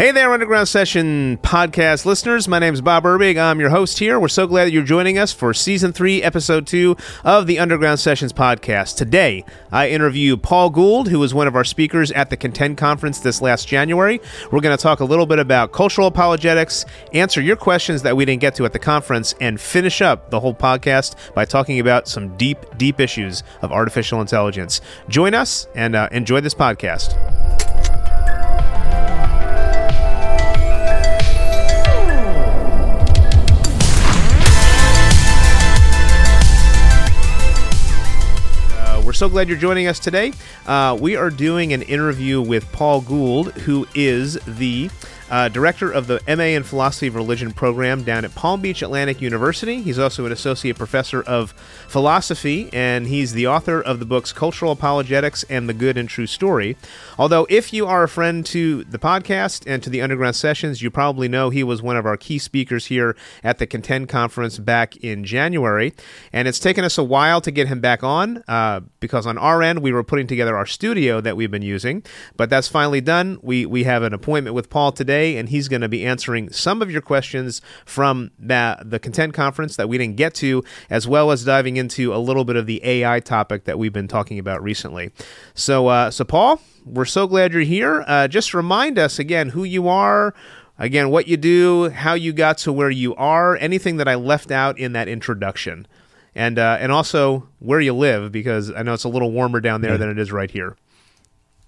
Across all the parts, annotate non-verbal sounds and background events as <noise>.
Hey there, Underground Session podcast listeners. My name is Bob Erbig. I'm your host here. We're so glad that you're joining us for season three, episode two of the Underground Sessions podcast. Today, I interview Paul Gould, who was one of our speakers at the Contend Conference this last January. We're going to talk a little bit about cultural apologetics, answer your questions that we didn't get to at the conference, and finish up the whole podcast by talking about some deep, deep issues of artificial intelligence. Join us and uh, enjoy this podcast. So glad you're joining us today. Uh, we are doing an interview with Paul Gould, who is the uh, director of the MA in Philosophy of Religion program down at Palm Beach Atlantic University. He's also an associate professor of philosophy, and he's the author of the books Cultural Apologetics and The Good and True Story. Although, if you are a friend to the podcast and to the Underground Sessions, you probably know he was one of our key speakers here at the Contend Conference back in January. And it's taken us a while to get him back on uh, because on our end, we were putting together our studio that we've been using. But that's finally done. We, we have an appointment with Paul today today, and he's going to be answering some of your questions from that, the Contend Conference that we didn't get to, as well as diving into a little bit of the AI topic that we've been talking about recently. So, uh, so Paul, we're so glad you're here. Uh, just remind us again who you are. Again, what you do, how you got to where you are, anything that I left out in that introduction, and uh, and also where you live, because I know it's a little warmer down there than it is right here.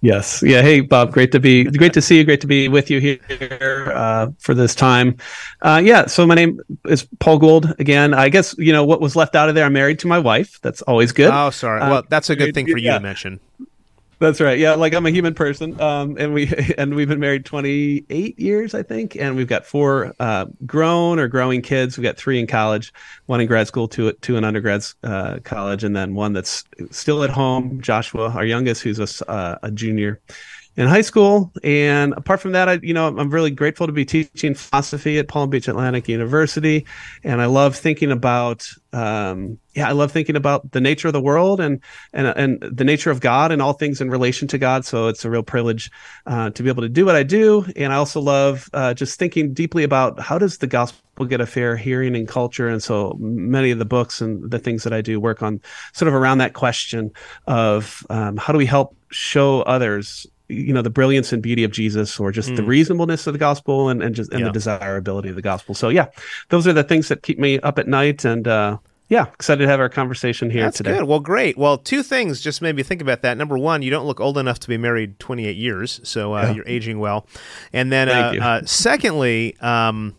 Yes. Yeah. Hey, Bob. Great to be. Great to see you. Great to be with you here uh, for this time. Uh, yeah. So my name is Paul Gould. Again, I guess you know what was left out of there. I'm married to my wife. That's always good. Oh, sorry. Uh, well, that's a good thing for you yeah. to mention. That's right. Yeah, like I'm a human person, um, and we <laughs> and we've been married 28 years, I think, and we've got four uh, grown or growing kids. We've got three in college, one in grad school, two two in undergrad uh, college, and then one that's still at home. Joshua, our youngest, who's a, uh, a junior in high school. And apart from that, I, you know, I'm really grateful to be teaching philosophy at Palm Beach Atlantic University. And I love thinking about, um, yeah, I love thinking about the nature of the world and, and, and the nature of God and all things in relation to God. So it's a real privilege, uh, to be able to do what I do. And I also love, uh, just thinking deeply about how does the gospel get a fair hearing in culture. And so many of the books and the things that I do work on sort of around that question of, um, how do we help show others you know the brilliance and beauty of jesus or just mm. the reasonableness of the gospel and, and just and yeah. the desirability of the gospel so yeah those are the things that keep me up at night and uh yeah, excited to have our conversation here That's today. Good. Well, great. Well, two things just made me think about that. Number one, you don't look old enough to be married 28 years, so uh, yeah. you're aging well. And then, uh, uh, secondly, um,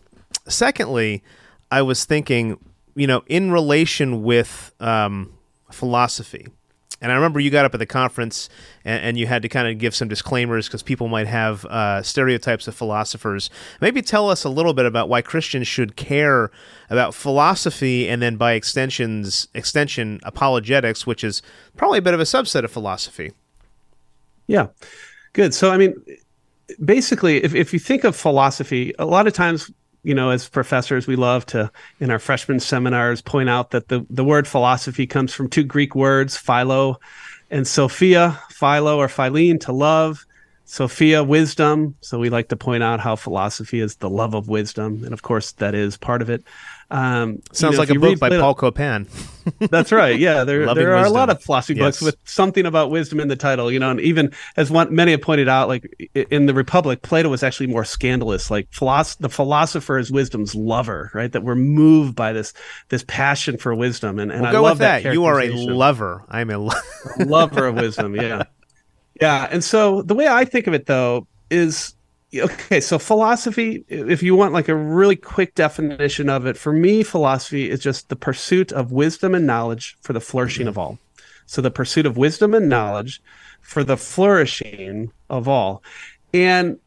secondly, I was thinking, you know, in relation with um, philosophy, and I remember you got up at the conference and, and you had to kind of give some disclaimers because people might have uh, stereotypes of philosophers. Maybe tell us a little bit about why Christians should care about philosophy and then by extensions extension apologetics, which is probably a bit of a subset of philosophy. Yeah, good. So I mean, basically, if if you think of philosophy, a lot of times you know, as professors, we love to, in our freshman seminars, point out that the, the word philosophy comes from two Greek words, philo and Sophia, philo or philein, to love, Sophia, wisdom. So we like to point out how philosophy is the love of wisdom. And of course, that is part of it. Um, Sounds you know, like a book by Plato, Paul Copan. <laughs> that's right. Yeah, there <laughs> there are wisdom. a lot of philosophy yes. books with something about wisdom in the title. You know, and even as one many have pointed out, like in the Republic, Plato was actually more scandalous. Like philosoph- the philosopher is wisdom's lover, right? That we're moved by this this passion for wisdom, and, and we'll I love that. that you are a lover. I'm a, lo- a lover of <laughs> wisdom. Yeah, yeah. And so the way I think of it, though, is okay so philosophy if you want like a really quick definition of it for me philosophy is just the pursuit of wisdom and knowledge for the flourishing of all. So the pursuit of wisdom and knowledge for the flourishing of all. And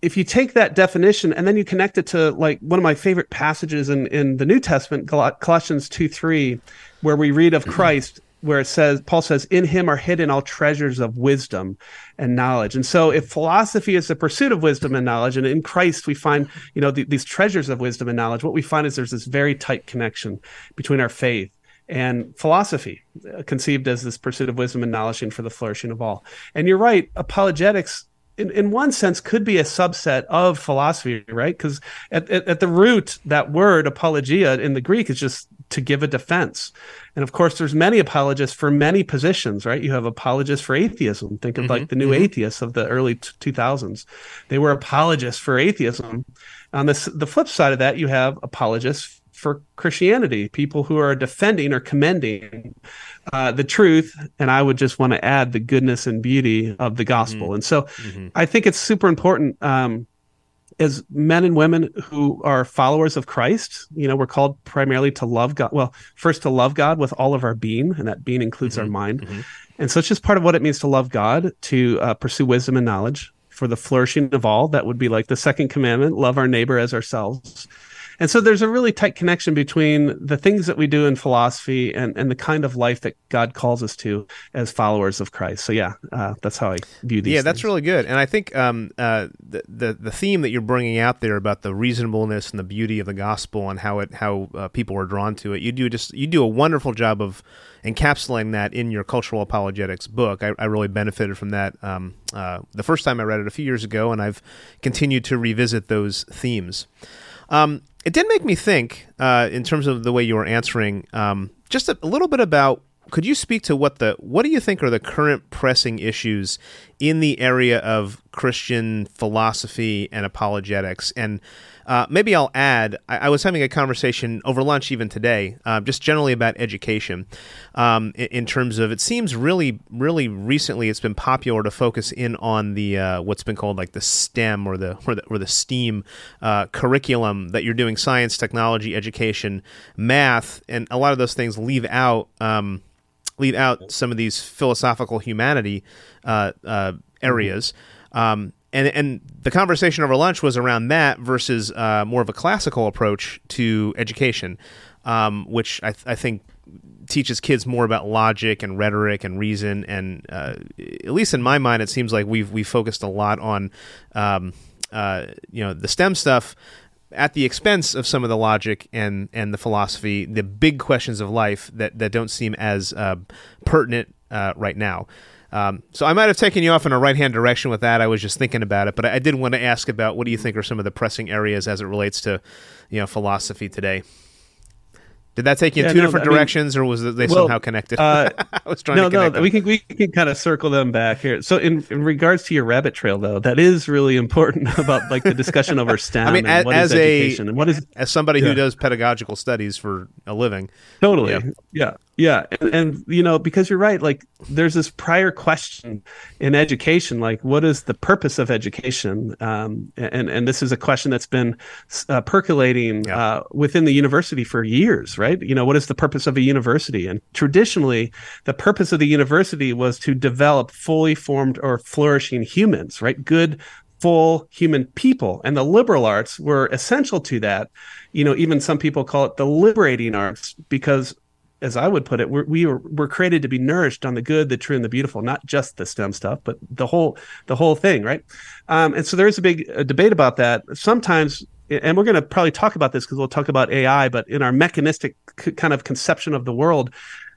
if you take that definition and then you connect it to like one of my favorite passages in, in the new testament colossians 2 3 where we read of mm-hmm. christ where it says paul says in him are hidden all treasures of wisdom and knowledge and so if philosophy is the pursuit of wisdom and knowledge and in christ we find you know th- these treasures of wisdom and knowledge what we find is there's this very tight connection between our faith and philosophy uh, conceived as this pursuit of wisdom and knowledge and for the flourishing of all and you're right apologetics in, in one sense could be a subset of philosophy, right? Because at, at, at, the root, that word apologia in the Greek is just to give a defense. And of course, there's many apologists for many positions, right? You have apologists for atheism. Think of mm-hmm, like the new mm-hmm. atheists of the early t- 2000s. They were apologists for atheism. On this, the flip side of that, you have apologists for Christianity, people who are defending or commending uh, the truth. And I would just want to add the goodness and beauty of the gospel. Mm-hmm. And so mm-hmm. I think it's super important um, as men and women who are followers of Christ. You know, we're called primarily to love God. Well, first to love God with all of our being, and that being includes mm-hmm. our mind. Mm-hmm. And so it's just part of what it means to love God, to uh, pursue wisdom and knowledge for the flourishing of all. That would be like the second commandment love our neighbor as ourselves. And so there's a really tight connection between the things that we do in philosophy and, and the kind of life that God calls us to as followers of Christ. So yeah, uh, that's how I view these. Yeah, things. that's really good. And I think um, uh, the, the the theme that you're bringing out there about the reasonableness and the beauty of the gospel and how it how uh, people are drawn to it, you do just you do a wonderful job of encapsulating that in your cultural apologetics book. I, I really benefited from that um, uh, the first time I read it a few years ago, and I've continued to revisit those themes. Um, it did make me think, uh, in terms of the way you were answering, um, just a, a, little bit about. Could you speak to what the what do you think are the current pressing issues in the area of Christian philosophy and apologetics, and uh, maybe I'll add. I, I, was having a conversation over lunch even today, uh, just generally about education. Um, in, in, terms of, it seems really, really recently, it's been popular to focus in on the uh, what's been called like the STEM or the or the, or the STEAM uh, curriculum that you're doing science, technology, education, math, and a lot of those things leave out. Um, leave out some of these philosophical humanity uh, uh, areas. Um, and and the conversation over lunch was around that versus uh, more of a classical approach to education, um, which I, th- I, think teaches kids more about logic and rhetoric and reason. And uh, at least in my mind, it seems like we've we focused a lot on um, uh, you know the STEM stuff at the expense of some of the logic and and the philosophy, the big questions of life that that don't seem as uh, pertinent uh, right now. Um, so I might have taken you off in a right hand direction with that. I was just thinking about it, but I, I did want to ask about what do you think are some of the pressing areas as it relates to, you know, philosophy today. Did that take you yeah, in two no, different I directions, mean, or was they well, somehow connected? Uh, <laughs> I was trying no, to connect. No, we can we can kind of circle them back here. So, in, in regards to your rabbit trail, though, that is really important <laughs> about like the discussion over <laughs> STEM. I mean, as, as a and what is as somebody yeah. who does pedagogical studies for a living, totally, yeah. yeah. Yeah, and, and, you know because you're right. Like there's this prior question in education, like what is the purpose of education? Um, and and this is a question that's been uh, percolating yeah. uh, within the university for years, right? You know, what is the purpose of a university? And traditionally, the purpose of the university was to develop fully formed or flourishing humans, right? Good, full human people, and the liberal arts were essential to that. You know, even some people call it the liberating arts because as I would put it, we're, we were, we're created to be nourished on the good, the true, and the beautiful, not just the STEM stuff, but the whole the whole thing, right? Um, and so there is a big a debate about that. Sometimes, and we're going to probably talk about this because we'll talk about AI, but in our mechanistic c- kind of conception of the world,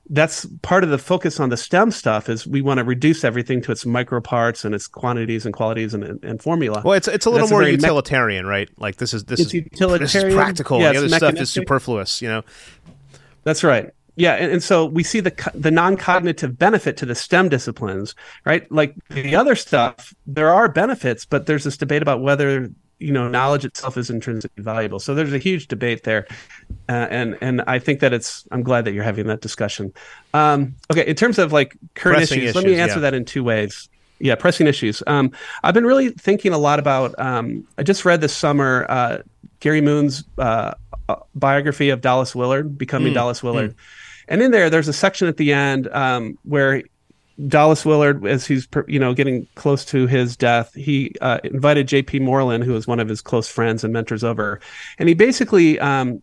that's part of the focus on the STEM stuff is we want to reduce everything to its micro parts and its quantities and qualities and, and formula. Well, it's it's a little more utilitarian, me- right? Like this is this is, utilitarian. This is practical. Yeah, the other stuff is superfluous. You know. That's right yeah and, and, so we see the the non-cognitive benefit to the stem disciplines right? Like the other stuff there are benefits but there's this debate about whether you know knowledge itself is intrinsically valuable. So there's a huge debate there uh, and and i think that it's i'm glad that you're having that discussion. Um, okay in terms of like current issues, issues, let me answer yeah. that in two ways. Yeah pressing issues. Um, i've been really thinking a lot about um, i just read this summer uh, gary moon's uh, biography of dallas willard becoming mm, dallas willard. mm and in there, there's a section at the end um, where Dallas Willard, as he's you know getting close to his death, he uh, invited J.P. Moreland, who was one of his close friends and mentors, over, and he basically um,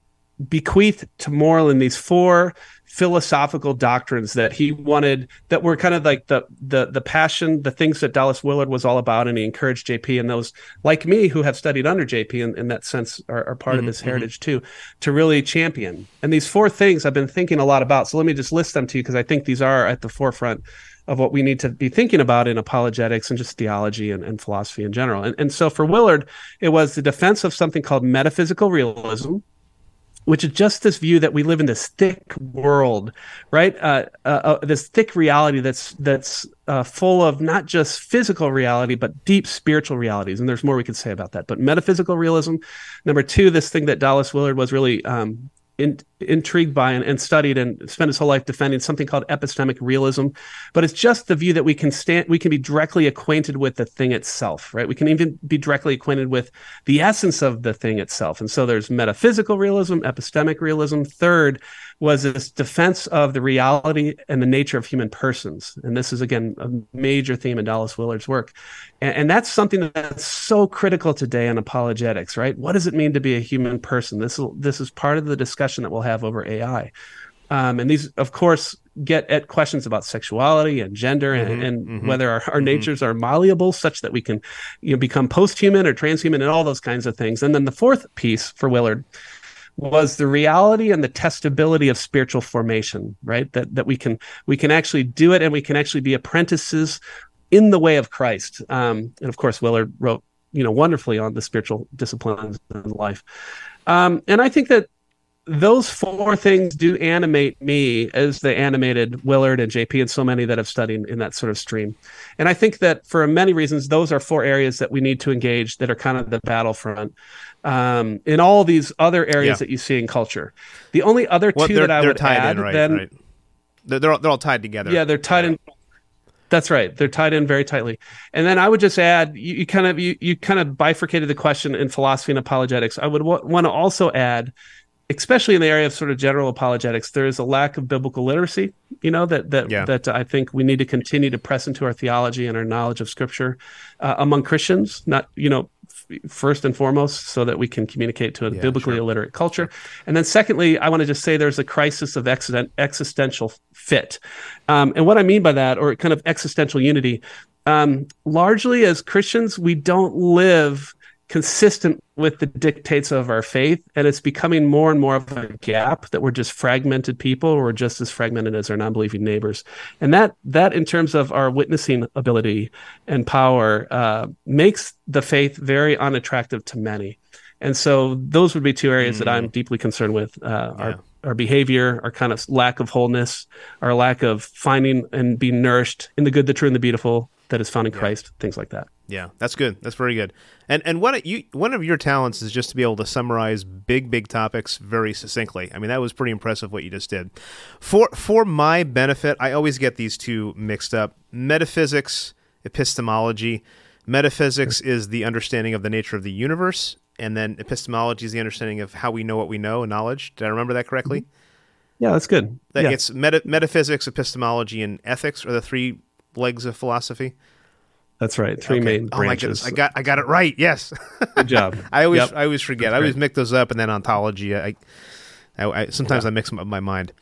bequeathed to Moreland these four philosophical doctrines that he wanted that were kind of like the the the passion the things that Dallas Willard was all about and he encouraged JP and those like me who have studied under JP in, in that sense are, are part mm-hmm, of this mm-hmm. heritage too to really champion and these four things I've been thinking a lot about so let me just list them to you because I think these are at the forefront of what we need to be thinking about in apologetics and just theology and, and philosophy in general. And, and so for Willard, it was the defense of something called metaphysical realism, which is just this view that we live in this thick world, right? Uh, uh, uh, this thick reality that's that's uh, full of not just physical reality but deep spiritual realities. And there's more we could say about that. But metaphysical realism. Number two, this thing that Dallas Willard was really um, in, intrigued by and, and, studied and spent his whole life defending something called epistemic realism but it's just the view that we can stand we can be directly acquainted with the thing itself right we can even be directly acquainted with the essence of the thing itself and so there's metaphysical realism epistemic realism third was this defense of the reality and the nature of human persons. And this is, again, a major theme in Dallas Willard's work. And, and, that's something that's so critical today in apologetics, right? What does it mean to be a human person? This, this is part of the discussion that we'll have over AI. Um, and these, of course, get at questions about sexuality and gender and, mm-hmm, and mm-hmm, whether our, our mm-hmm. natures are malleable such that we can you know, become post-human or transhuman and all those kinds of things. And then the fourth piece for Willard was the reality and the testability of spiritual formation right that that we can we can actually do it and we can actually be apprentices in the way of christ um, and of course willard wrote you know wonderfully on the spiritual disciplines in life um, and i think that those four things do animate me as they animated Willard and JP and so many that have studied in that sort of stream. And I think that for many reasons, those are four areas that we need to engage that are kind of the battlefront um, in all these other areas yeah. that you see in culture. The only other well, two that I would add, in, right, then, right. They're, they're all, they're all tied together. Yeah, they're tied in. That's right. They're tied in very tightly. And then I would just add, you, you kind of you, you kind of bifurcated the question in philosophy and apologetics. I would w- want to also add, especially in the area of sort of general apologetics, there is a lack of biblical literacy. You know that that yeah. that I think we need to continue to press into our theology and our knowledge of Scripture uh, among Christians. Not you know first and foremost so that we can communicate to a yeah, biblically sure. illiterate culture and then secondly i want to just say there's a crisis of existential fit um, and what i mean by that or kind of existential unity um, largely as christians we don't live consistent with the dictates of our faith and it's becoming more and more of a gap that we're just fragmented people we're just as fragmented as our non-believing neighbors and that that in terms of our witnessing ability and power uh, makes the faith very unattractive to many and so those would be two areas mm. that i'm mm. deeply concerned with uh, yeah. our our behavior, our kind of lack of wholeness, our lack of finding and being nourished in the good, the true, and the beautiful that is found in yeah. Christ, things like that. Yeah, that's good. That's very good. And and one of you one of your talents is just to be able to summarize big big topics very succinctly. I mean, that was pretty impressive what you just did. For for my benefit, I always get these two mixed up. Metaphysics, epistemology. Metaphysics is the understanding of the nature of the universe, and then epistemology is the understanding of how we know what we know, and knowledge. Did I remember that correctly? Mm-hmm. Yeah, that's good. That yeah. It's meta- metaphysics, epistemology, and ethics are the three legs of philosophy. That's right. Three okay. main branches. Oh my goodness, I got I got it right. Yes. <laughs> Good job. I always yep. I always forget. I always mix those up, and then ontology. I, I, I sometimes yeah. I mix them up in my mind.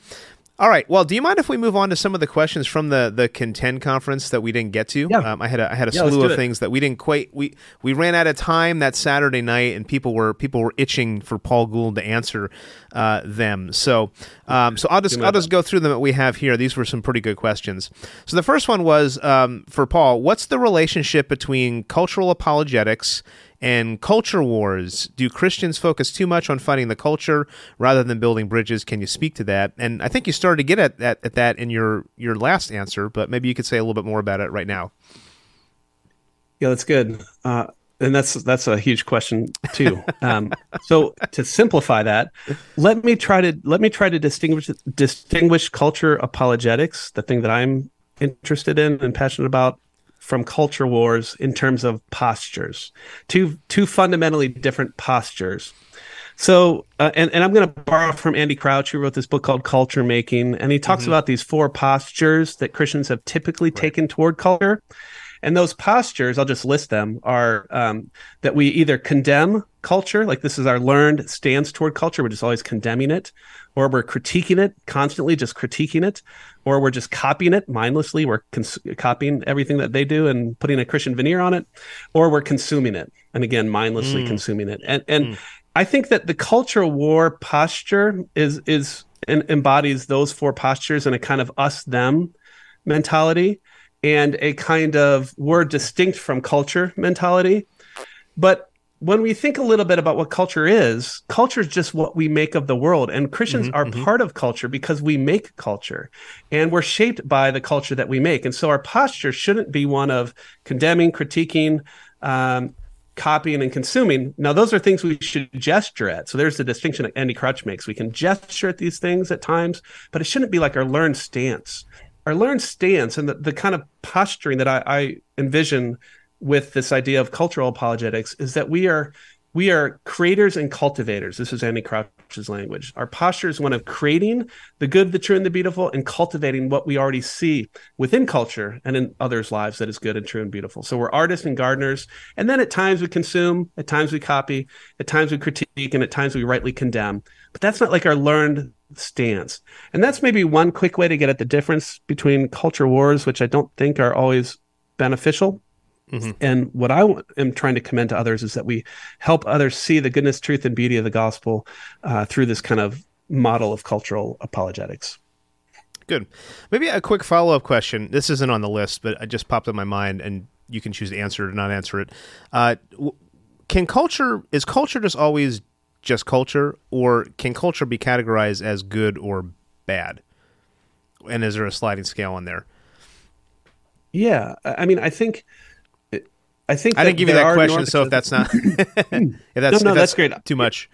All right. Well, do you mind if we move on to some of the questions from the the contend conference that we didn't get to? Yeah. Um, I had a, I had a yeah, slew of things that we didn't quite we we ran out of time that Saturday night, and people were people were itching for Paul Gould to answer uh, them. So um, so I'll just I'll just go through them that we have here. These were some pretty good questions. So the first one was um, for Paul. What's the relationship between cultural apologetics and culture wars. Do Christians focus too much on fighting the culture rather than building bridges? Can you speak to that? And I think you started to get at that, at that in your, your last answer, but maybe you could say a little bit more about it right now. Yeah, that's good. Uh, and that's that's a huge question too. <laughs> Um, so to simplify that, let me try to let me try to distinguish distinguish culture apologetics, the thing that I'm interested in and passionate about, from culture wars in terms of postures, two two fundamentally different postures. So, uh, and, and I'm going to borrow from Andy Crouch, who wrote this book called Culture Making, and he talks mm-hmm. about these four postures that Christians have typically right. taken toward culture. And those postures, I'll just list them, are um, that we either condemn culture, like this is our learned stance toward culture, we're just always condemning it, or we're critiquing it constantly, just critiquing it, or we're just copying it mindlessly. We're cons- copying everything that they do and putting a Christian veneer on it, or we're consuming it, and again, mindlessly mm. consuming it. And and mm. I think that the cultural war posture is is and embodies those four postures in a kind of us them mentality. And a kind of we're distinct from culture mentality. But when we think a little bit about what culture is, culture is just what we make of the world. And Christians Mhm, are mhm. part of culture because we make culture and we're shaped by the culture that we make. And so our posture shouldn't be one of condemning, critiquing, um, copying, and consuming. Now, those are things we should gesture at. So there's the distinction that Andy Crouch makes. We can gesture at these things at times, but it shouldn't be like our learned stance. Our learned stance and the, the kind of posturing that I, I envision with this idea of cultural apologetics is that we are we are creators and cultivators. This is Andy Crouch's language. Our posture is one of creating the good, the true, and the beautiful, and cultivating what we already see within culture and in others' lives that is good and true and beautiful. So we're artists and gardeners, and then at times we consume, at times we copy, at times we critique, and at times we rightly condemn. But that's not like our learned stance. And that's maybe one quick way to get at the difference between culture wars, which I don't think are always beneficial Mhm. and what I am trying to commend to others is that we help others see the goodness, truth, and beauty of the gospel uh, through this kind of model of cultural apologetics. Good. Maybe a quick follow up question. This isn't on the list, but it just popped in my mind, and you can choose to answer it or not answer it. Uh, can culture is culture just always just culture, or can culture be categorized as good or bad? And is there a sliding scale in there? Yeah, I mean, I think, I think I didn't give you that question, so if that's not, <laughs> <laughs> if that's, no, if that's great. Too much.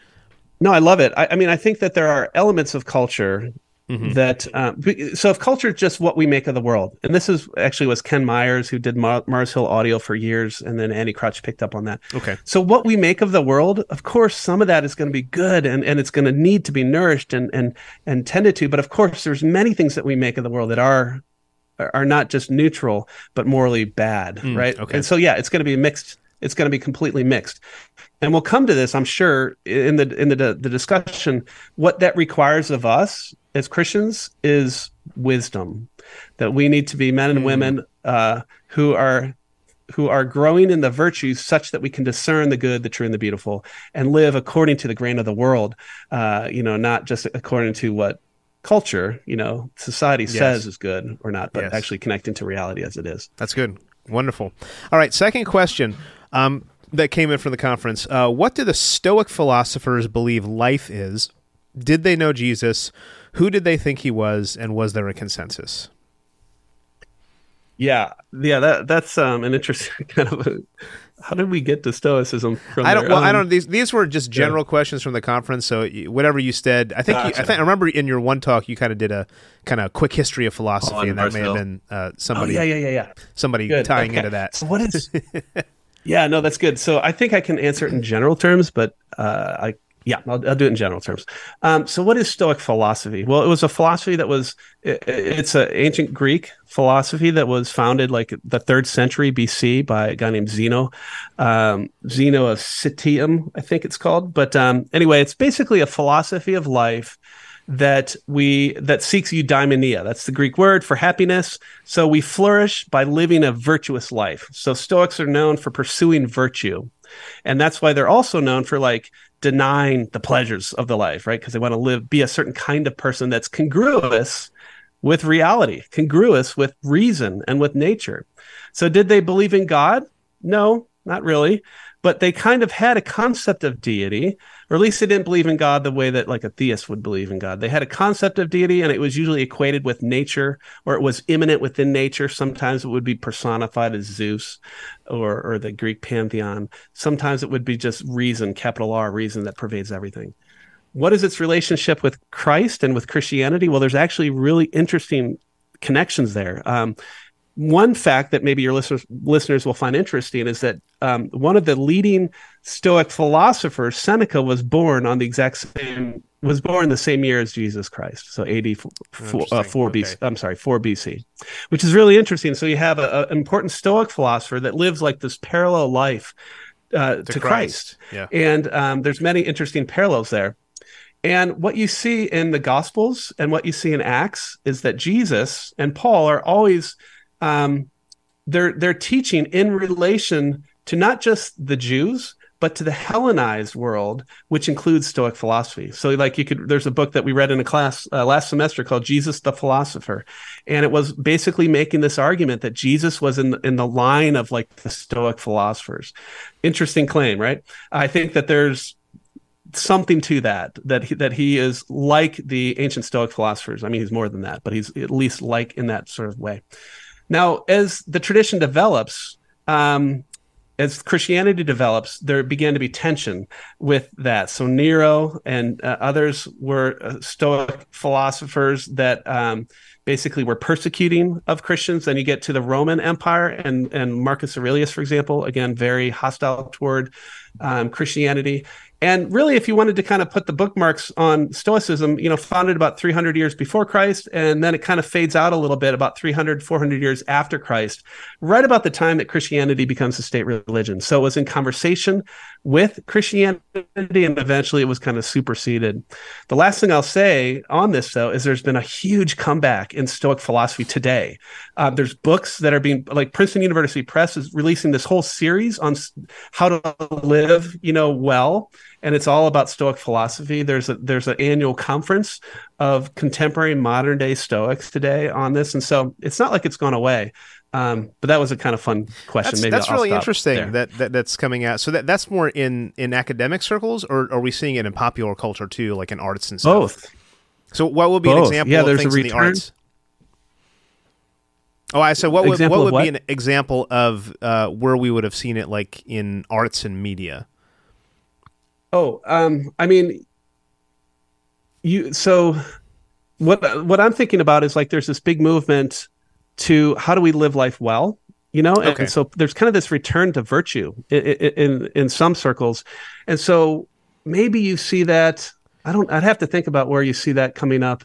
No, I love it. I, I mean, I think that there are elements of culture Mhm. that. Um, so, if culture is just what we make of the world, and this is actually was Ken Myers who did Mar- Mars Hill Audio for years, and then Andy Crouch picked up on that. Okay. So, what we make of the world, of course, some of that is going to be good, and, and it's going to need to be nourished and and and tended to. But of course, there's many things that we make of the world that are are not just neutral but morally bad, Mm, right? okay. And so, yeah, it's going to be mixed. It's going to be completely mixed and we'll come to this i'm sure in the in the the discussion what that requires of us as christians is wisdom that we need to be men and Mm. women uh, who are who are growing in the virtues such that we can discern the good the true and the beautiful and live according to the grain of the world uh, you know not just according to what culture you know society Yes. says is good or not but Yes. actually connecting to reality as it is That's good. Wonderful. All right. Second question um, that came in from the conference. Uh, what do the Stoic philosophers believe life is? Did they know Jesus? Who did they think he was? And was there a consensus? Yeah, yeah, that that's um an interesting <laughs> kind of. A, how did we get to Stoicism from? I don't. there? Well, I Um, don't. These these were just general questions from the conference. So whatever you said, I think. You, I Gotcha. think I remember in your one talk you kind of did a kind of quick history of philosophy, On and that may have been uh, Oh somebody yeah, yeah, yeah, yeah. somebody Good. tying Okay. into that. So what is? <laughs> yeah, no, that's good. So I think I can answer it in general terms, but uh, I yeah, I'll, I'll do it in general terms. Um, so what is Stoic philosophy? Well, it was a philosophy that was it, it's an ancient Greek philosophy that was founded like the third century BC by a guy named Zeno, um, Zeno of Citium, I think it's called. But um, anyway, it's basically a philosophy of life that we that seeks eudaimonia that's the greek word for happiness so we flourish by living a virtuous life so stoics are known for pursuing virtue and that's why they're also known for like denying the pleasures of the life right? Because they want to live be a certain kind of person that's congruous with reality congruous with reason and with nature. So did they believe in god? No not really but they kind of had a concept of deity or at least they didn't believe in God the way that like a theist would believe in God. They had a concept of deity and it was usually equated with nature or it was immanent within nature. Sometimes it would be personified as Zeus or, or the Greek pantheon. Sometimes it would be just reason, capital R, reason that pervades everything. What is its relationship with Christ and with Christianity? Well, there's actually really interesting connections there. Um, one fact that maybe your listeners listeners will find interesting is that um, one of the leading Stoic philosophers, Seneca, was born on the exact same was born the same year as Jesus Christ, so AD f- f- uh, Interesting. four Okay. BC. I'm sorry, four BC, which is really interesting. So you have an important Stoic philosopher that lives like this parallel life uh, to, Christ Yeah. and um, there's many interesting parallels there and what you see in the gospels and what you see in acts is that jesus and paul are always um, they're they're teaching in relation to not just the jews but to the Hellenized world, which includes Stoic philosophy. So, like, you could, there's a book that we read in a class uh, last semester called Jesus the Philosopher. And it was basically making this argument that Jesus was in, in the line of like the Stoic philosophers. Interesting claim, right? I think that there's something to that that he, that he is like the ancient stoic philosophers i mean he's more than that but he's at least like in that sort of way now as the tradition develops um, as Christianity develops, there began to be tension with that. So Nero and uh, others were uh, Stoic philosophers that um, basically were persecuting of Christians. Then you get to the Roman Empire and and Marcus Aurelius, for example, again very hostile toward um, Christianity. And really, if you wanted to kind of put the bookmarks on Stoicism, you know, founded about 300 years before Christ, and then it kind of fades out a little bit about 300, 400 years after Christ, right about the time that Christianity becomes a state religion. So it was in conversation with Christianity, and eventually it was kind of superseded. The last thing I'll say on this, though, is there's been a huge comeback in Stoic philosophy today. Uh, there's books that are being, like Princeton University Press is releasing this whole series on how to live, you know, well and it's all about Stoic philosophy. There's a there's an annual conference of contemporary modern day Stoics today on this, and so it's not like it's gone away. Um, but that was a kind of fun question. That's, Maybe that's I'll really interesting there. that, that that's coming out. So that that's more in in academic circles, or are we seeing it in popular culture too, like in arts and stuff? both. So what would be an example Yeah, of there's a things in the return. arts? Oh, I said what would Example what would be an example of uh, where we would have seen it, like in arts and media? Oh, um, I mean, you. So, what what I'm thinking about is like there's this big movement to how do we live life well, you know, and, Okay. so there's kind of this return to virtue in, in in some circles, and so maybe you see that. I don't. I'd have to think about where you see that coming up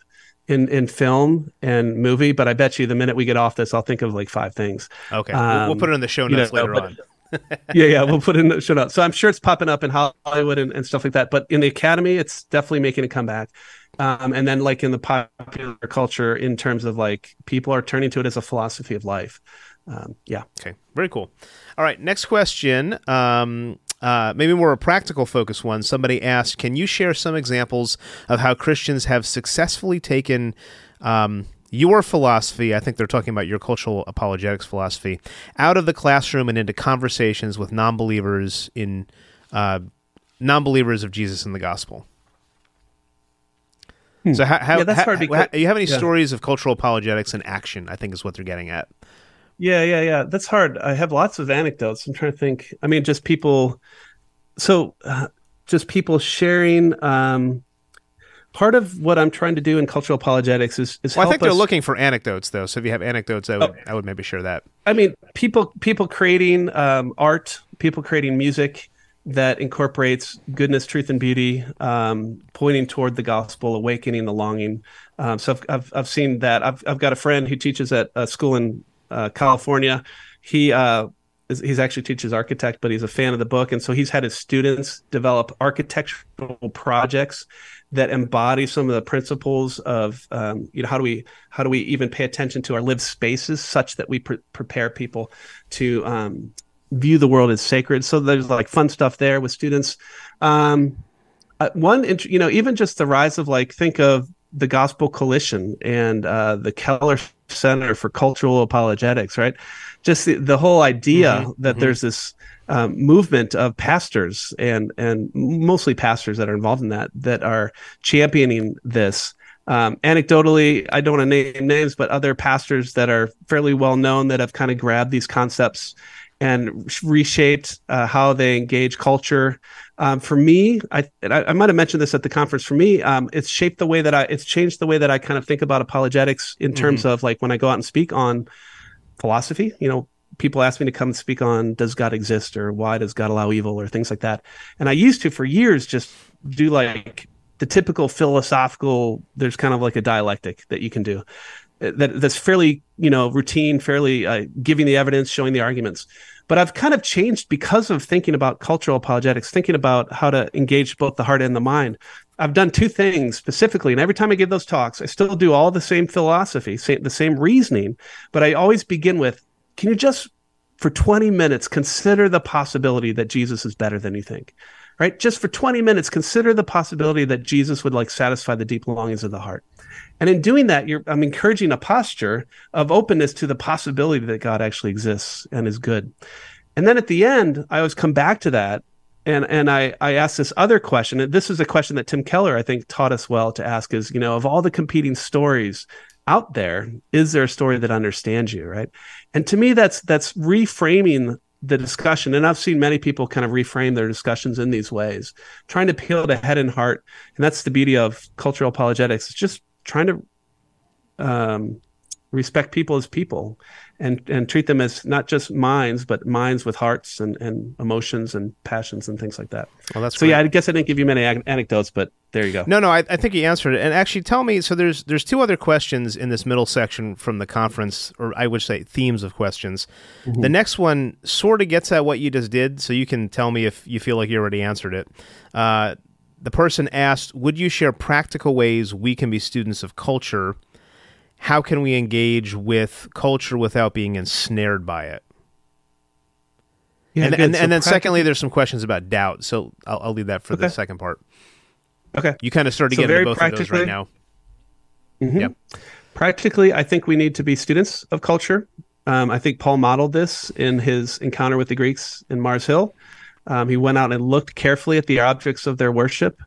in in film and movie, but I bet you the minute we get off this, I'll think of like five things. Okay, we'll, we'll Um, put it in the show you notes know, later but- on. <laughs> yeah, yeah, we'll put it in the show notes. So I'm sure it's popping up in Hollywood and, and stuff like that. But in the academy, it's definitely making a comeback. Um, and then like in the popular culture, in terms of like people are turning to it as a philosophy of life. Um, yeah. Okay, very cool. All right, next question. Um, uh, maybe more a practical focus one. Somebody asked, "Can you share some examples of how Christians have successfully taken um, your philosophy? I think they're talking about your cultural apologetics philosophy out of the classroom and into conversations with non-believers in uh, non-believers of Jesus and the gospel." So, how, how, Hmm. Yeah, that's how- hard how- because- you have any yeah. stories of cultural apologetics in action? I think is what they're getting at. Yeah, yeah, yeah. That's hard. I have lots of anecdotes. I'm trying to think. I mean, just people. So, uh, just people sharing. Um, part of what I'm trying to do in cultural apologetics is is Well, I think they're us- looking for anecdotes, though. So if you have anecdotes, I would Oh. I would maybe share that. I mean, people people creating um, art, people creating music that incorporates goodness, truth, and beauty, um, pointing toward the gospel, awakening the longing. Um, so I've, I've I've seen that. I've I've got a friend who teaches at a school in uh, California. He uh, is, he's actually teaches architect, but he's a fan of the book, and so he's had his students develop architectural projects that embody some of the principles of um, you know how do we how do we even pay attention to our lived spaces such that we pre- prepare people to um, view the world as sacred so there's like fun stuff there with students um, uh, one you know even just the rise of like think of the gospel coalition and uh, the keller center for cultural apologetics right just the, the whole idea Mhm, that mhm. there's this um, movement of pastors and and mostly pastors that are involved in that that are championing this. Um, anecdotally, I don't want to name names, but other pastors that are fairly well known that have kind of grabbed these concepts and reshaped uh, how they engage culture. Um, for me, I, I I might have mentioned this at the conference. For me, um, it's shaped the way that I it's changed the way that I kind of think about apologetics in terms of like when I go out and speak on philosophy. You know, people ask me to come and speak on does God exist or why does God allow evil or things like that. And I used to for years just do like the typical philosophical. There's kind of like a dialectic that you can do that that's fairly you know routine, fairly uh, giving the evidence, showing the arguments. But I've kind of changed because of thinking about cultural apologetics, thinking about how to engage both the heart and the mind. I've done two things specifically, and every time I give those talks, I still do all the same philosophy, the same reasoning, but I always begin with, "Can you just for 20 minutes, consider the possibility that Jesus is better than you think. Right? Just for 20 minutes, consider the possibility that Jesus would like satisfy the deep longings of the heart. And in doing that, I'm encouraging a posture of openness to the possibility that God actually exists and is good. And then at the end, I always come back to that and and I I ask this other question, and this is a question that Tim Keller I think taught us well to ask is you know of all the competing stories out there, is there a story that understands you, right? And to me, that's that's reframing the discussion, and I've seen many people kind of reframe their discussions in these ways, trying to peel the head and heart, and that's the beauty of cultural apologetics. It's just trying to um, respect people as people and and treat them as not just minds but minds with hearts and, and emotions and passions and things like that. Well that's so great. yeah i guess i didn't give you many ag- anecdotes but there you go. No no I, I think you answered it. And actually tell me so there's there's two other questions in this middle section from the conference or i would say themes of questions. Mm-hmm. the next one sort of gets at what you just did so you can tell me if you feel like you already answered it. Uh, the person asked would you share practical ways we can be students of culture how can we engage with culture without being ensnared by it? Yeah, and, and, so and, then secondly, there's some questions about doubt. So I'll, I'll leave that for okay. the second part. Okay. You kind of started so getting into both of those right now. Mm-hmm. Yeah. Practically, I think we need to be students of culture. Um, I think Paul modeled this in his encounter with the Greeks in Mars Hill. Um, he went out and looked carefully at the objects of their worship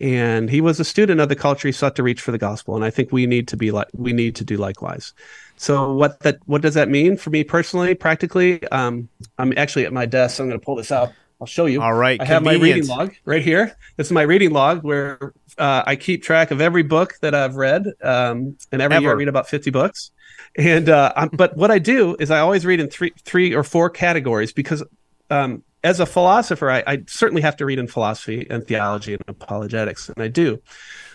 and he was a student of the culture he sought to reach for the gospel. And i think we need to be like we need to do likewise. So what that what does that mean for me personally practically? Um, i'm actually at my desk so i'm going to pull this out. I'll show you. All right i have my reading log right here. This is my reading log where uh, i keep track of every book that i've read um, and every Ever. year i read about 50 books. And uh, but what i do is i always read in three three or four categories because um, as a philosopher, I, I, certainly have to read in philosophy and theology and apologetics, and I do.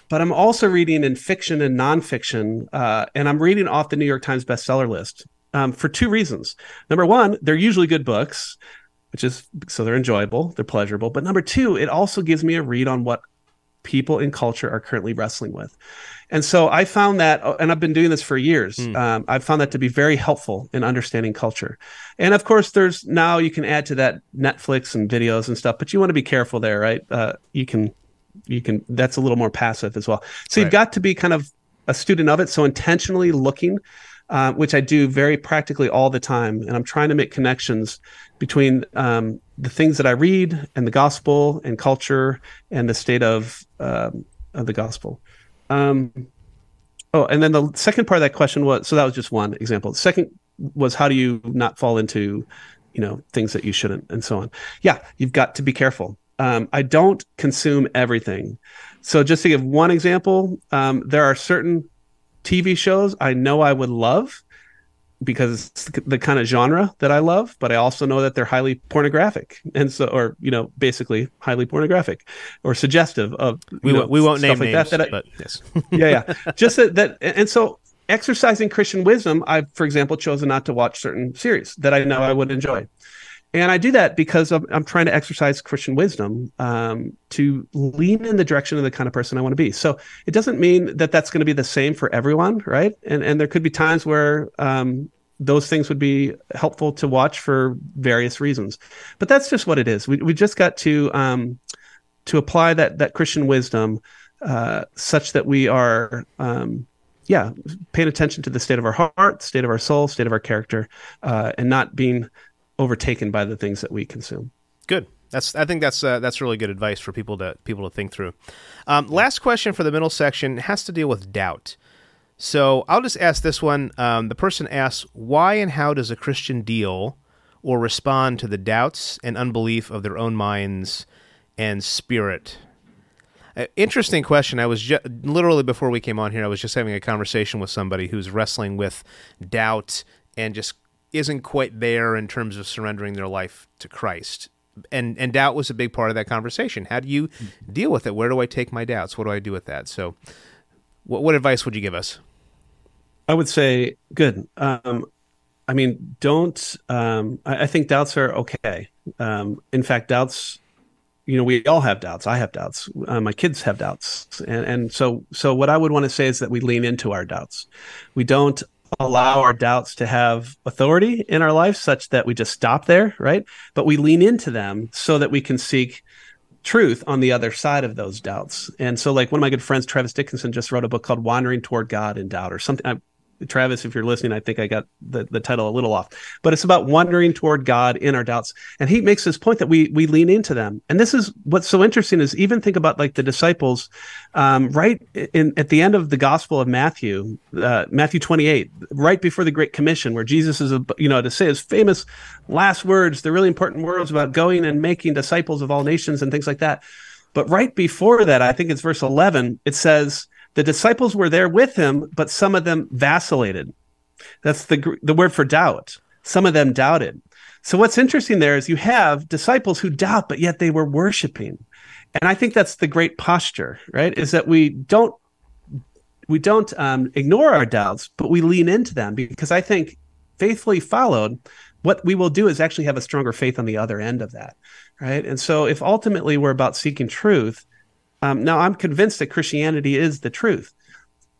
But I'm also reading in fiction and nonfiction, uh, and I'm reading off the New York Times bestseller list um, for two reasons. Number one, they're usually good books, which is so they're enjoyable, they're pleasurable. But number two, it also gives me a read on what people in culture are currently wrestling with. And so I found that, uh, and I've been doing this for years. Mm. Um, I've found that to be very helpful in understanding culture. And of course, there's now you can add to that Netflix and videos and stuff, but you want to be careful there, right? Uh, you can, you can, that's a little more passive as well. So right. you've got to be kind of a student of it. So intentionally looking, uh, which I do very practically all the time. And I'm trying to make connections between um, the things that I read and the gospel and culture and the state of, um, of the gospel. Um, oh, and then the second part of that question was so that was just one example. The second was how do you not fall into, you know, things that you shouldn't and so on. Yeah, you've got to be careful. Um, I don't consume everything. So just to give one example, um, there are certain TV shows I know I would love because it's the kind of genre that I love, but I also know that they're highly pornographic, and so, or you know, basically highly pornographic or suggestive of. We, know, we won't name like names, that, that I, but yes, <laughs> yeah, yeah, <laughs> just that, that, and so exercising Christian wisdom, I've, for example, chosen not to watch certain series that I know I would enjoy. And I do that because I'm, I'm trying to exercise Christian wisdom um, to lean in the direction of the kind of person I want to be. So it doesn't mean that that's going to be the same for everyone, right? And and there could be times where um, those things would be helpful to watch for various reasons. But that's just what it is. We we just got to um, to apply that that Christian wisdom uh, such that we are. Um, yeah, paying attention to the state of our heart, state of our soul, state of our character, uh, and not being overtaken by the things that we consume. Good. That's I think that's uh, that's really good advice for people to people to think through. Um, last question for the middle section has to deal with doubt. So I'll just ask this one. Um, the person asks, "Why and how does a Christian deal or respond to the doubts and unbelief of their own minds and spirit?" Uh, interesting question. I was ju- literally before we came on here. I was just having a conversation with somebody who's wrestling with doubt and just isn't quite there in terms of surrendering their life to Christ. And and doubt was a big part of that conversation. How do you deal with it? Where do I take my doubts? What do I do with that? So, what what advice would you give us? I would say good. Um, I mean, don't. Um, I, I, think doubts are okay. Um, in fact, doubts. You know, we all have doubts. I have doubts. Uh, my kids have doubts, and and so so what I would want to say is that we lean into our doubts. We don't allow our doubts to have authority in our life such that we just stop there, right? But we lean into them so that we can seek truth on the other side of those doubts. And so, like one of my good friends, Travis Dickinson, just wrote a book called Wandering Toward God in Doubt or something. I, Travis, if you're listening, I think I got the, the title a little off, but it's about wandering toward God in our doubts. And he makes this point that we we lean into them. And this is what's so interesting is even think about like the disciples, um, right in at the end of the Gospel of Matthew, uh, Matthew 28, right before the Great Commission, where Jesus is, you know, to say his famous last words, the really important words about going and making disciples of all nations and things like that. But right before that, I think it's verse 11, it says, the disciples were there with him, but some of them vacillated. That's the the word for doubt. Some of them doubted. So what's interesting there is you have disciples who doubt, but yet they were worshiping. And I think that's the great posture, right? Is that we don't we don't um, ignore our doubts, but we lean into them because I think faithfully followed, what we will do is actually have a stronger faith on the other end of that, right? And so if ultimately we're about seeking truth, um, now, I'm convinced that Christianity is the truth,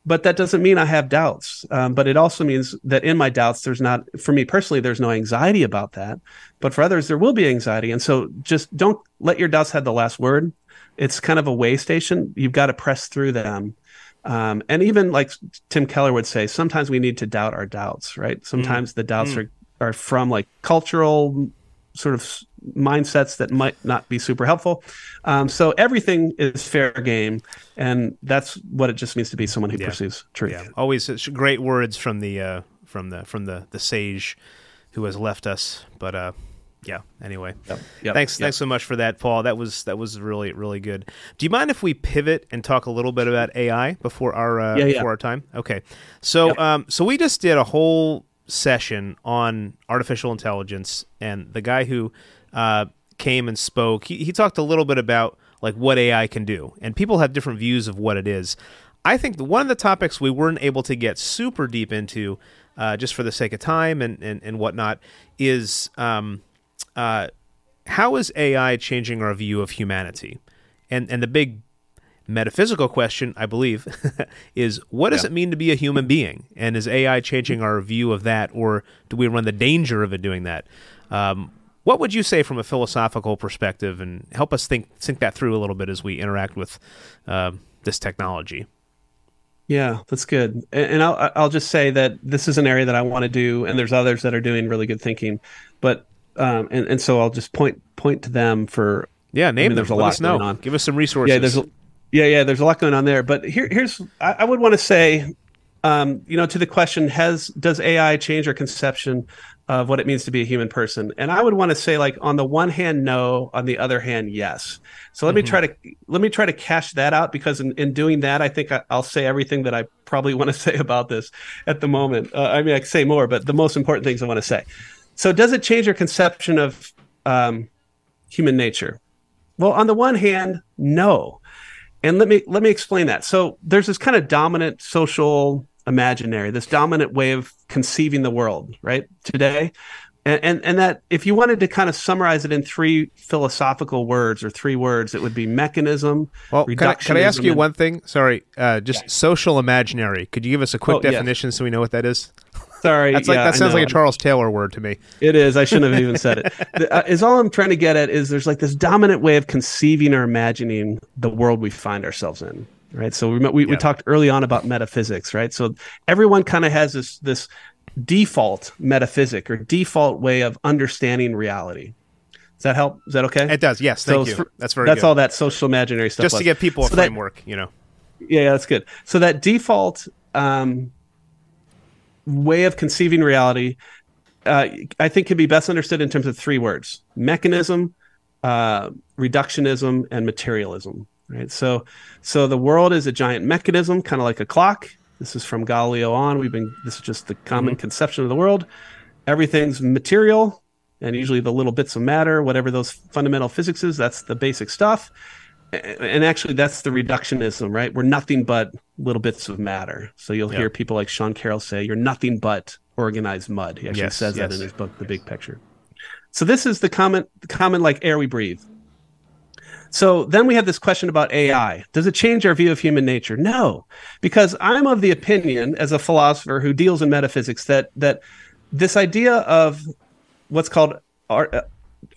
but that doesn't mean I have doubts. Um, but it also means that in my doubts, there's not, for me personally, there's no anxiety about that. But for others, there will be anxiety. And so just don't let your doubts have the last word. It's kind of a way station. You've got to press through them. Um, and even like Tim Keller would say, sometimes we need to doubt our doubts, right? Sometimes mm. the doubts mm. are, are from like cultural sort of mindsets that might not be super helpful. Um, so everything is fair game, and that's what it just means to be someone who yeah. pursues truth. Yeah, always great words from the uh, from the from the the sage who has left us. But uh, yeah. Anyway, yep. Yep. thanks. Yep. Thanks so much for that, Paul. That was that was really really good. Do you mind if we pivot and talk a little bit about AI before our uh, yeah, before our time? Okay. So um so we just did a whole session on artificial intelligence, and the guy who uh, came and spoke. He, he talked a little bit about like what AI can do, and people have different views of what it is. I think one of the topics we weren't able to get super deep into, uh, just for the sake of time and and, and whatnot, is um, uh, how is AI changing our view of humanity? And and the big metaphysical question, I believe, <laughs> is what does yeah. it mean to be a human being? And is AI changing our view of that, or do we run the danger of it doing that? Um, what would you say from a philosophical perspective, and help us think think that through a little bit as we interact with uh, this technology? Yeah, that's good. And, I'll I'll just say that this is an area that I want to do, and there's others that are doing really good thinking, but um, and and so I'll just point point to them for yeah, name I mean, There's a Let lot going on. Give us some resources. Yeah, there's a, yeah, yeah. There's a lot going on there, but here here's I, I would want to say, um, you know, to the question: Has does AI change our conception of what it means to be a human person. And I would want to say like on the one hand no, on the other hand yes. So let mm-hmm. me try to let me try to cash that out because in, in doing that I think I, will say everything that I probably want to <laughs> say about this at the moment. Uh, I mean I could say more, but the most important things I want to say. So does it change your conception of um, human nature? Well, on the one hand, no. And let me let me explain that. So there's this kind of dominant social imaginary, this dominant way of conceiving the world, right? Today. And, and, and that if you wanted to kind of summarize it in three philosophical words or three words, it would be mechanism. Well, can I, can I ask you and, one thing? Sorry, uh, just yeah. social imaginary. Could you give us a quick oh, definition so we know what that is? Sorry, that's like yeah, that sounds like a Charles Taylor word to me. It is. I shouldn't have even said it. <laughs> The, uh, is all I'm trying to get at is there's like this dominant way of conceiving or imagining the world we find ourselves in right? So we we, yeah. we talked early on about metaphysics, right? So everyone kind of has this this default metaphysic or default way of understanding reality. Does that help? Is that okay? It does. Yes. Thank so you. that's very. That's good. all that social imaginary stuff. Just was. to give people a so framework, that, you know. Yeah, yeah, that's good. So that default um, way of conceiving reality, uh, I think, can be best understood in terms of three words: mechanism, uh, reductionism, and materialism right? So, so the world is a giant mechanism, kind of like a clock. This is from Galileo on. We've been. This is just the common mm-hmm. conception of the world. Everything's material, and usually the little bits of matter, whatever those fundamental physics is, that's the basic stuff. And actually, that's the reductionism, right? We're nothing but little bits of matter. So you'll yep. hear people like Sean Carroll say, "You're nothing but organized mud." He actually yes, says yes. that in his book, The Big Picture. So this is the common, the common like air we breathe. So then we have this question about AI. Does it change our view of human nature? No, because I'm of the opinion as a philosopher who deals in metaphysics that that this idea of what's called art,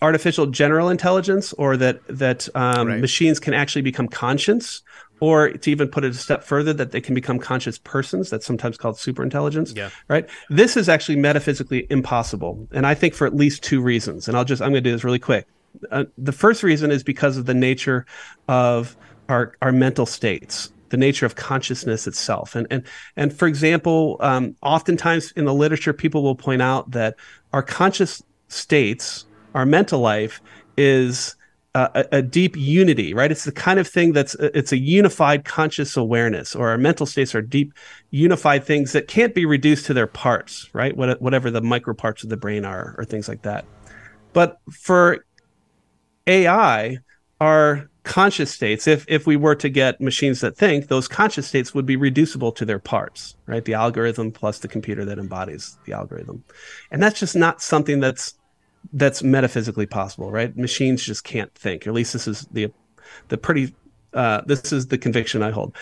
artificial general intelligence or that that um, right. machines can actually become conscious or to even put it a step further that they can become conscious persons that's sometimes called superintelligence yeah. right this is actually metaphysically impossible and i think for at least two reasons and i'll just i'm going to do this really quick uh, the first reason is because of the nature of our our mental states the nature of consciousness itself and and and for example um, oftentimes in the literature people will point out that our conscious states our mental life is uh, a, a, deep unity, right? It's the kind of thing that's uh, it's a unified conscious awareness, or our mental states are deep unified things that can't be reduced to their parts, right? What, whatever the micro parts of the brain are, or things like that. But for AI, our conscious states, if if we were to get machines that think, those conscious states would be reducible to their parts, right? The algorithm plus the computer that embodies the algorithm, and that's just not something that's that's metaphysically possible, right? Machines just can't think. At least this is the the pretty uh, this is the conviction I hold.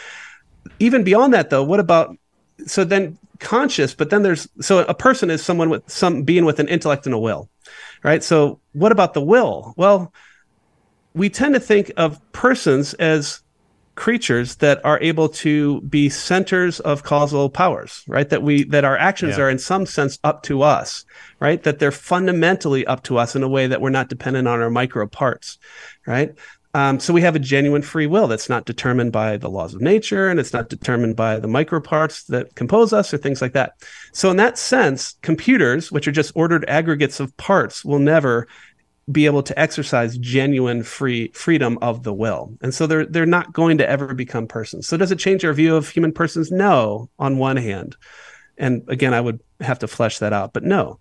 Even beyond that, though, what about so then conscious? But then there's so a person is someone with some being with an intellect and a will, right? So what about the will? Well, we tend to think of persons as creatures that are able to be centers of causal powers right? That we that our actions yeah. are in some sense up to us right? That they're fundamentally up to us in a way that we're not dependent on our micro parts right? Um, so we have a genuine free will that's not determined by the laws of nature and it's not determined by the micro parts that compose us or things like that. So in that sense computers which are just ordered aggregates of parts will never be able to exercise genuine free freedom of the will. And so they're they're not going to ever become persons. So does it change our view of human persons? No, on one hand. And again, I would have to flesh that out, but no.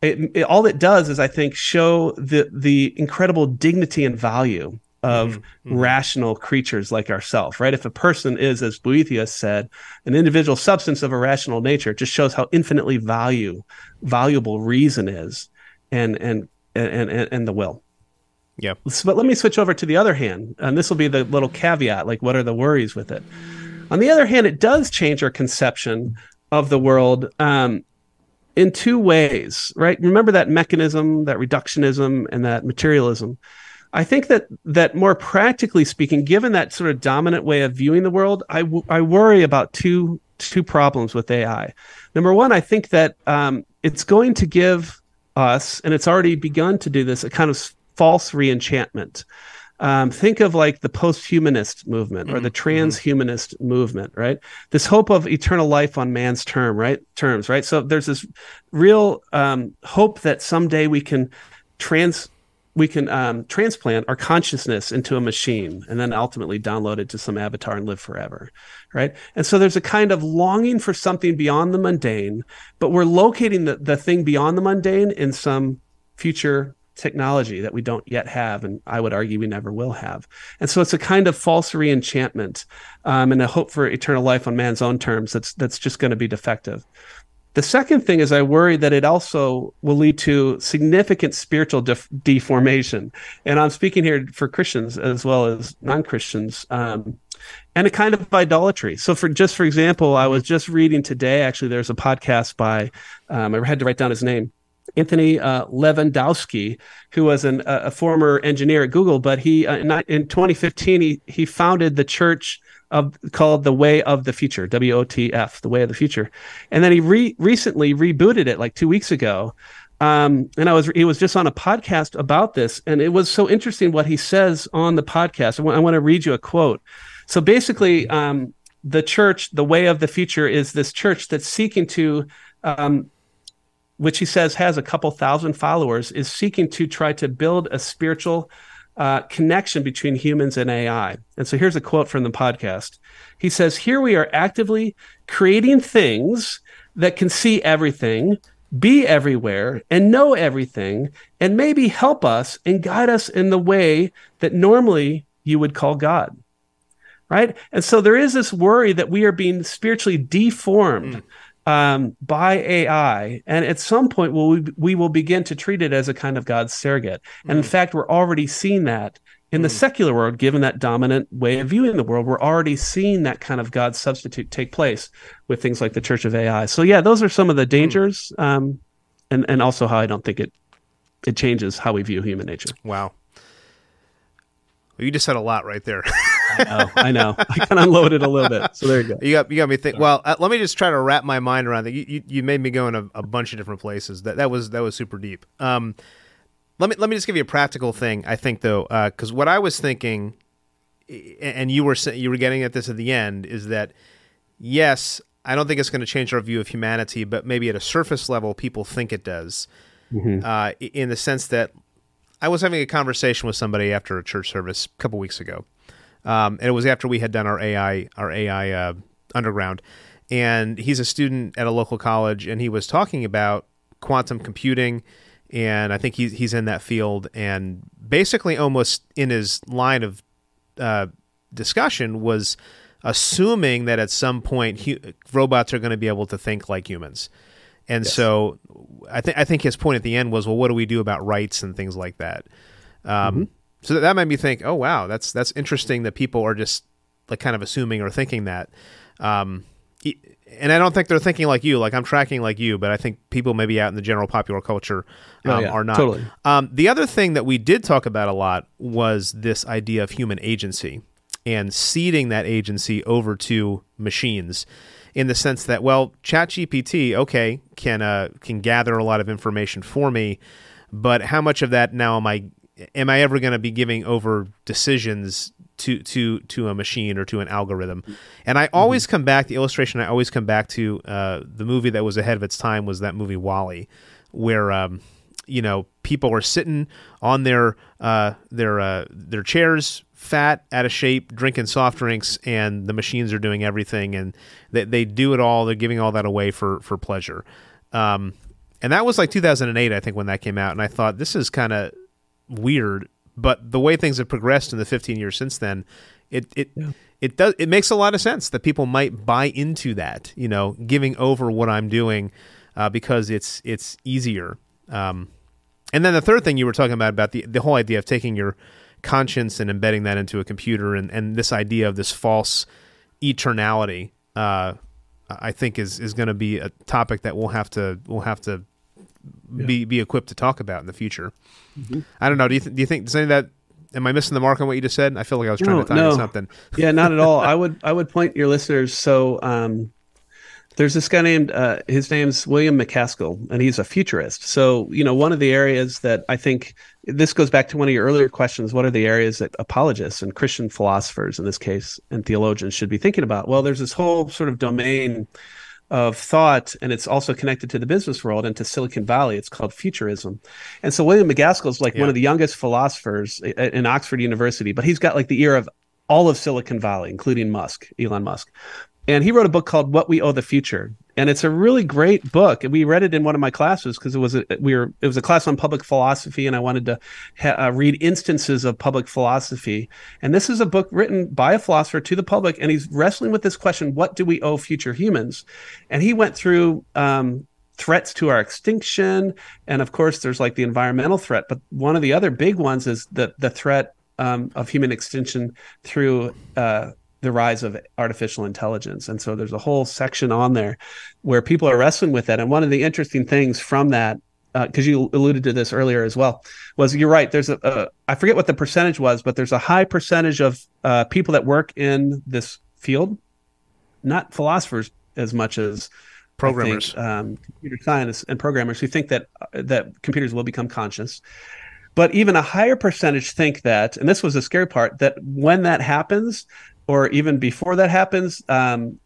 It, it, all it does is I think show the the incredible dignity and value of mm-hmm. mm-hmm. rational creatures like ourselves, right? If a person is, as Boethius said, an individual substance of a rational nature, it just shows how infinitely value valuable reason is and and and, and, and the will. Yeah. But let me switch over to the other hand, and this will be the little caveat like, what are the worries with it? On the other hand, it does change our conception of the world um, in two ways, right? Remember that mechanism, that reductionism, and that materialism. I think that that more practically speaking, given that sort of dominant way of viewing the world, I, w- I worry about two two problems with AI. Number one, I think that um, it's going to give us, and it's already begun to do this, a kind of false reenchantment. Um, think of like the post-humanist movement or the mm-hmm. transhumanist mm-hmm. movement, right? This hope of eternal life on man's term, right? Terms, right? So there's this real um, hope that someday we can trans we can um, transplant our consciousness into a machine and then ultimately download it to some avatar and live forever right? And so there's a kind of longing for something beyond the mundane but we're locating the, the thing beyond the mundane in some future technology that we don't yet have and i would argue we never will have. And so it's a kind of false reenchantment um, and a hope for eternal life on man's own terms that's that's just going to be defective the second thing is I worry that it also will lead to significant spiritual def- deformation. And I'm speaking here for Christians as well as non Christians. Um, and a kind of idolatry. So, for just for example, I was just reading today. Actually, there's a podcast by um, I had to write down his name, Anthony uh, Levandowski, who was an, a former engineer at Google, but he uh, in, in 2015 he he founded the church of called the Way of the Future, W O T F, the Way of the Future, and then he re- recently rebooted it like two weeks ago. Um, and I was he was just on a podcast about this, and it was so interesting what he says on the podcast. I want, want to read you a quote. So basically, um, the church, the Way of the Future, is this church that's seeking to um, which he says has a couple thousand followers, is seeking to try to build a spiritual uh, connection between humans and AI. And so here's a quote from the podcast. He says, Here we are actively creating things that can see everything, be everywhere, and know everything, and maybe help us and guide us in the way that normally you would call God. Right. And so there is this worry that we are being spiritually deformed. Mm um, by AI, and at some point, we'll, we will begin to treat it as a kind of God's surrogate. And in mm. fact, we're already seeing that in the secular world, given that dominant way of viewing the world, we're already seeing that kind of God substitute take place with things like the Church of AI. So yeah, those are some of the dangers, um, and and also how I don't think it it changes how we view human nature. Wow. Well, you just said a lot right there. <laughs> I know, I know. <laughs> I kind of unloaded a little bit. So there you go. You got you got me think. Well, uh, let me just try to wrap my mind around that. You, you, you made me go in a, a, bunch of different places. That that was that was super deep. Um, let me let me just give you a practical thing. I think though, because uh, what I was thinking, and you were you were getting at this at the end, is that yes, I don't think it's going to change our view of humanity, but maybe at a surface level, people think it does. Mm-hmm. Uh, in the sense that I was having a conversation with somebody after a church service a couple weeks ago, um, and it was after we had done our AI our AI uh, underground, and he's a student at a local college, and he was talking about quantum computing and I think he's he's in that field. And basically, almost in his line of uh, discussion was assuming that at some point hu- robots are going to be able to think like humans. And yes. so, I think I think his point at the end was, well, what do we do about rights and things like that? Um, mm-hmm. So that, made me think, oh wow, that's that's interesting that people are just like kind of assuming or thinking that. Um, and I don't think they're thinking like you. Like I'm tracking like you, but I think people maybe out in the general popular culture oh, um, oh, yeah, are not. Totally. Um, the other thing that we did talk about a lot was this idea of human agency and ceding that agency over to machines, in the sense that well, ChatGPT, okay, can uh, can gather a lot of information for me, but how much of that now am I am I ever going to be giving over decisions to to to a machine or to an algorithm. And I always mm-hmm. come back the illustration. I always come back to uh, the movie that was ahead of its time was that movie WALL-E, where um, you know people are sitting on their uh, their uh, their chairs, fat, out of shape, drinking soft drinks, and the machines are doing everything, and they they do it all. They're giving all that away for for pleasure. Um, and that was like 2008, I think, when that came out. And I thought this is kind of weird but the way things have progressed in the 15 years since then, it it yeah. it does it makes a lot of sense that people might buy into that. You know, giving over what I'm doing uh, because it's it's easier. Um, and then the third thing you were talking about about the the whole idea of taking your conscience and embedding that into a computer and, and this idea of this false eternality uh, I think is is going to be a topic that we'll have to we'll have to yeah. be be equipped to talk about in the future. Mm-hmm. I don't know. Do you th- do you think does any of that? Am I missing the mark on what you just said? I feel like I was trying no, to tie no. something. <laughs> yeah, not at all. I would I would point your listeners. So um, there's this guy named uh, his name's William MacAskill, and he's a futurist. So you know, one of the areas that I think this goes back to one of your earlier questions. What are the areas that apologists and Christian philosophers, in this case, and theologians should be thinking about? Well, there's this whole sort of domain of thought, and it's also connected to the business world and to Silicon Valley. It's called futurism. And so William MacAskill is like yeah. one of the youngest philosophers in Oxford University, but he's got like the ear of all of Silicon Valley, including Musk, Elon Musk. And he wrote a book called What We Owe the Future and it's a really great book. And We read it in one of my classes because it was a, we were it was a class on public philosophy, and I wanted to ha- uh, read instances of public philosophy. And this is a book written by a philosopher to the public, and he's wrestling with this question: What do we owe future humans? And he went through. Um, threats to our extinction and of course there's like the environmental threat but one of the other big ones is the the threat um, of human extinction through uh, the rise of artificial intelligence. And so there's a whole section on there where people are wrestling with that. And one of the interesting things from that, because uh, you alluded to this earlier as well, was you're right. There's a, a I forget what the percentage was, but there's a high percentage of uh, people that work in this field, not philosophers as much as programmers, think, um, computer scientists, and programmers who think that uh, that computers will become conscious. But even a higher percentage think that, and this was the scary part, that when that happens, or even before that happens, um,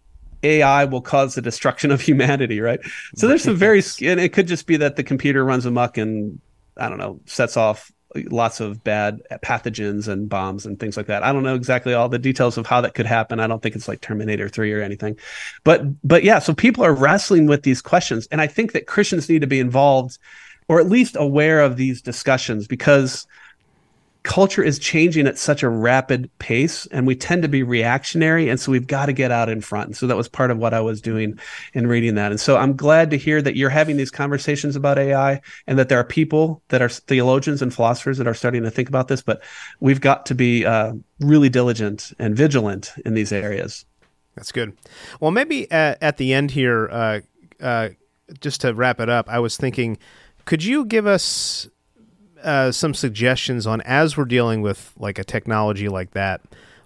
AI will cause the destruction of humanity, right? So there's some very, and it could just be that the computer runs amok and I don't know, sets off lots of bad pathogens and bombs and things like that. I don't know exactly all the details of how that could happen. I don't think it's like Terminator 3 or anything. But but yeah, so people are wrestling with these questions and I think that Christians need to be involved or at least aware of these discussions because culture is changing at such a rapid pace and we tend to be reactionary and so we've got to get out in front. And so that was part of what i was doing in reading that. And so i'm glad to hear that you're having these conversations about ai and that there are people that are theologians and philosophers that are starting to think about this but we've got to be uh, really diligent and vigilant in these areas. That's good. Well maybe at, at the end here uh, uh, just to wrap it up i was thinking could you give us uh, some suggestions on as we're dealing with like a technology like that.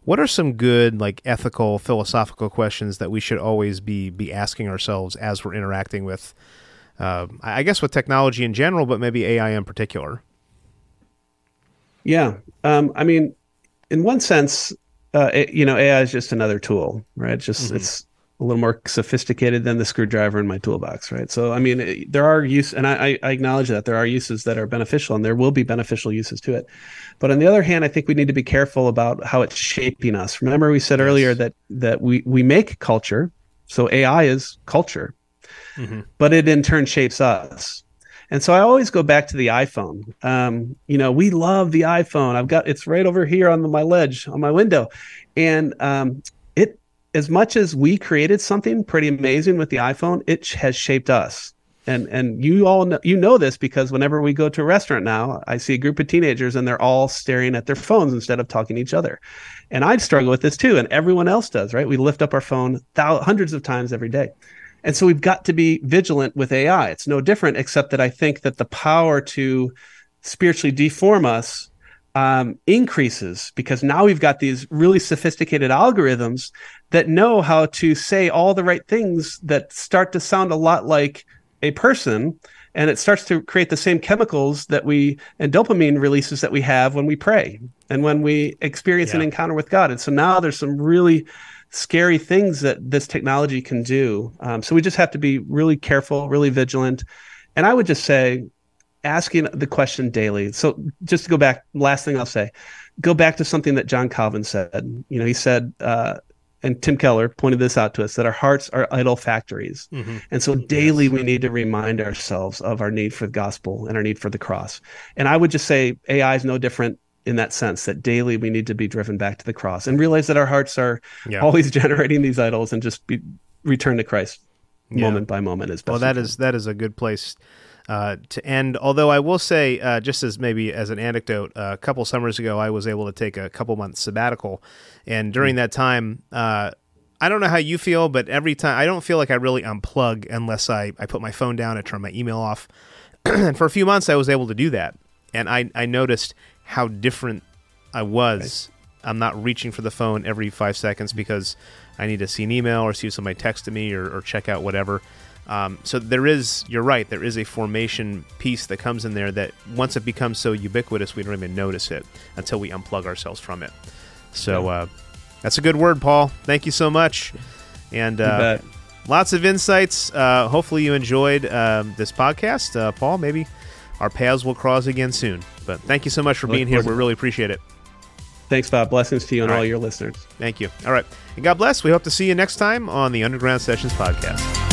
What are some good like ethical, philosophical questions that we should always be be asking ourselves as we're interacting with, uh, I guess, with technology in general, but maybe AI in particular? Yeah, um, I mean, in one sense, uh, it, you know, AI is just another tool, right? Just mm-hmm. it's a little more sophisticated than the screwdriver in my toolbox, right? So, I mean, there are use, and I, I, acknowledge that there are uses that are beneficial, and there will be beneficial uses to it. But on the other hand, I think we need to be careful about how it's shaping us. Remember, we said yes. earlier that that we we make culture, so AI is culture, mm-hmm. but it in turn shapes us. And so I always go back to the iPhone. Um, you know, we love the iPhone. I've got it's right over here on my ledge on my window, and um, as much as we created something pretty amazing with the iPhone, it has shaped us. And and you all know, you know this because whenever we go to a restaurant now, I see a group of teenagers and they're all staring at their phones instead of talking to each other. And I struggle with this too, and everyone else does, right? We lift up our phone thousands, hundreds of times every day. And so we've got to be vigilant with AI. It's no different, except that I think that the power to spiritually deform us um, increases because now we've got these really sophisticated algorithms that know how to say all the right things that start to sound a lot like a person. And it starts to create the same chemicals that we and dopamine releases that we have when we pray and when we experience yeah. an encounter with god. And so now there's some really scary things that this technology can do. Um, so we just have to be really careful really vigilant. And i would just say asking the question daily. So just to go back, last thing I'll say, go back to something that John Calvin said. You know, he said, uh, and Tim Keller pointed this out to us that our hearts are idol factories. Mm-hmm. And so daily yes. we need to remind ourselves of our need for the gospel and our need for the cross. And I would just say AI is no different in that sense that daily we need to be driven back to the cross and realize that our hearts are yeah. always <laughs> generating these idols and just be return to Christ yeah. moment by moment as best. Well, that is that is a good place uh, to end. Although I will say, uh, just as maybe as an anecdote, uh, a couple summers ago, I was able to take a couple months sabbatical, and during mm. that time, uh, I don't know how you feel, but every time I don't feel like I really unplug unless I, I put my phone down, I turn my email off, <clears throat> and for a few months I was able to do that, and I I noticed how different I was. Right. I'm not reaching for the phone every five seconds because I need to see an email or see somebody texted me or, or check out whatever. Um, so there is, you're right, there is a formation piece that comes in there that once it becomes so ubiquitous, we don't even notice it until we unplug ourselves from it. So uh, that's a good word, Paul. Thank you so much. And uh, lots of insights. Uh, hopefully you enjoyed um, this podcast. Uh, Paul, maybe our paths will cross again soon. But thank you so much for being here. We really appreciate it. Thanks, Bob. Blessings to you and all, all your listeners. Thank you. All right. And God bless. We hope to see you next time on the Underground Sessions podcast.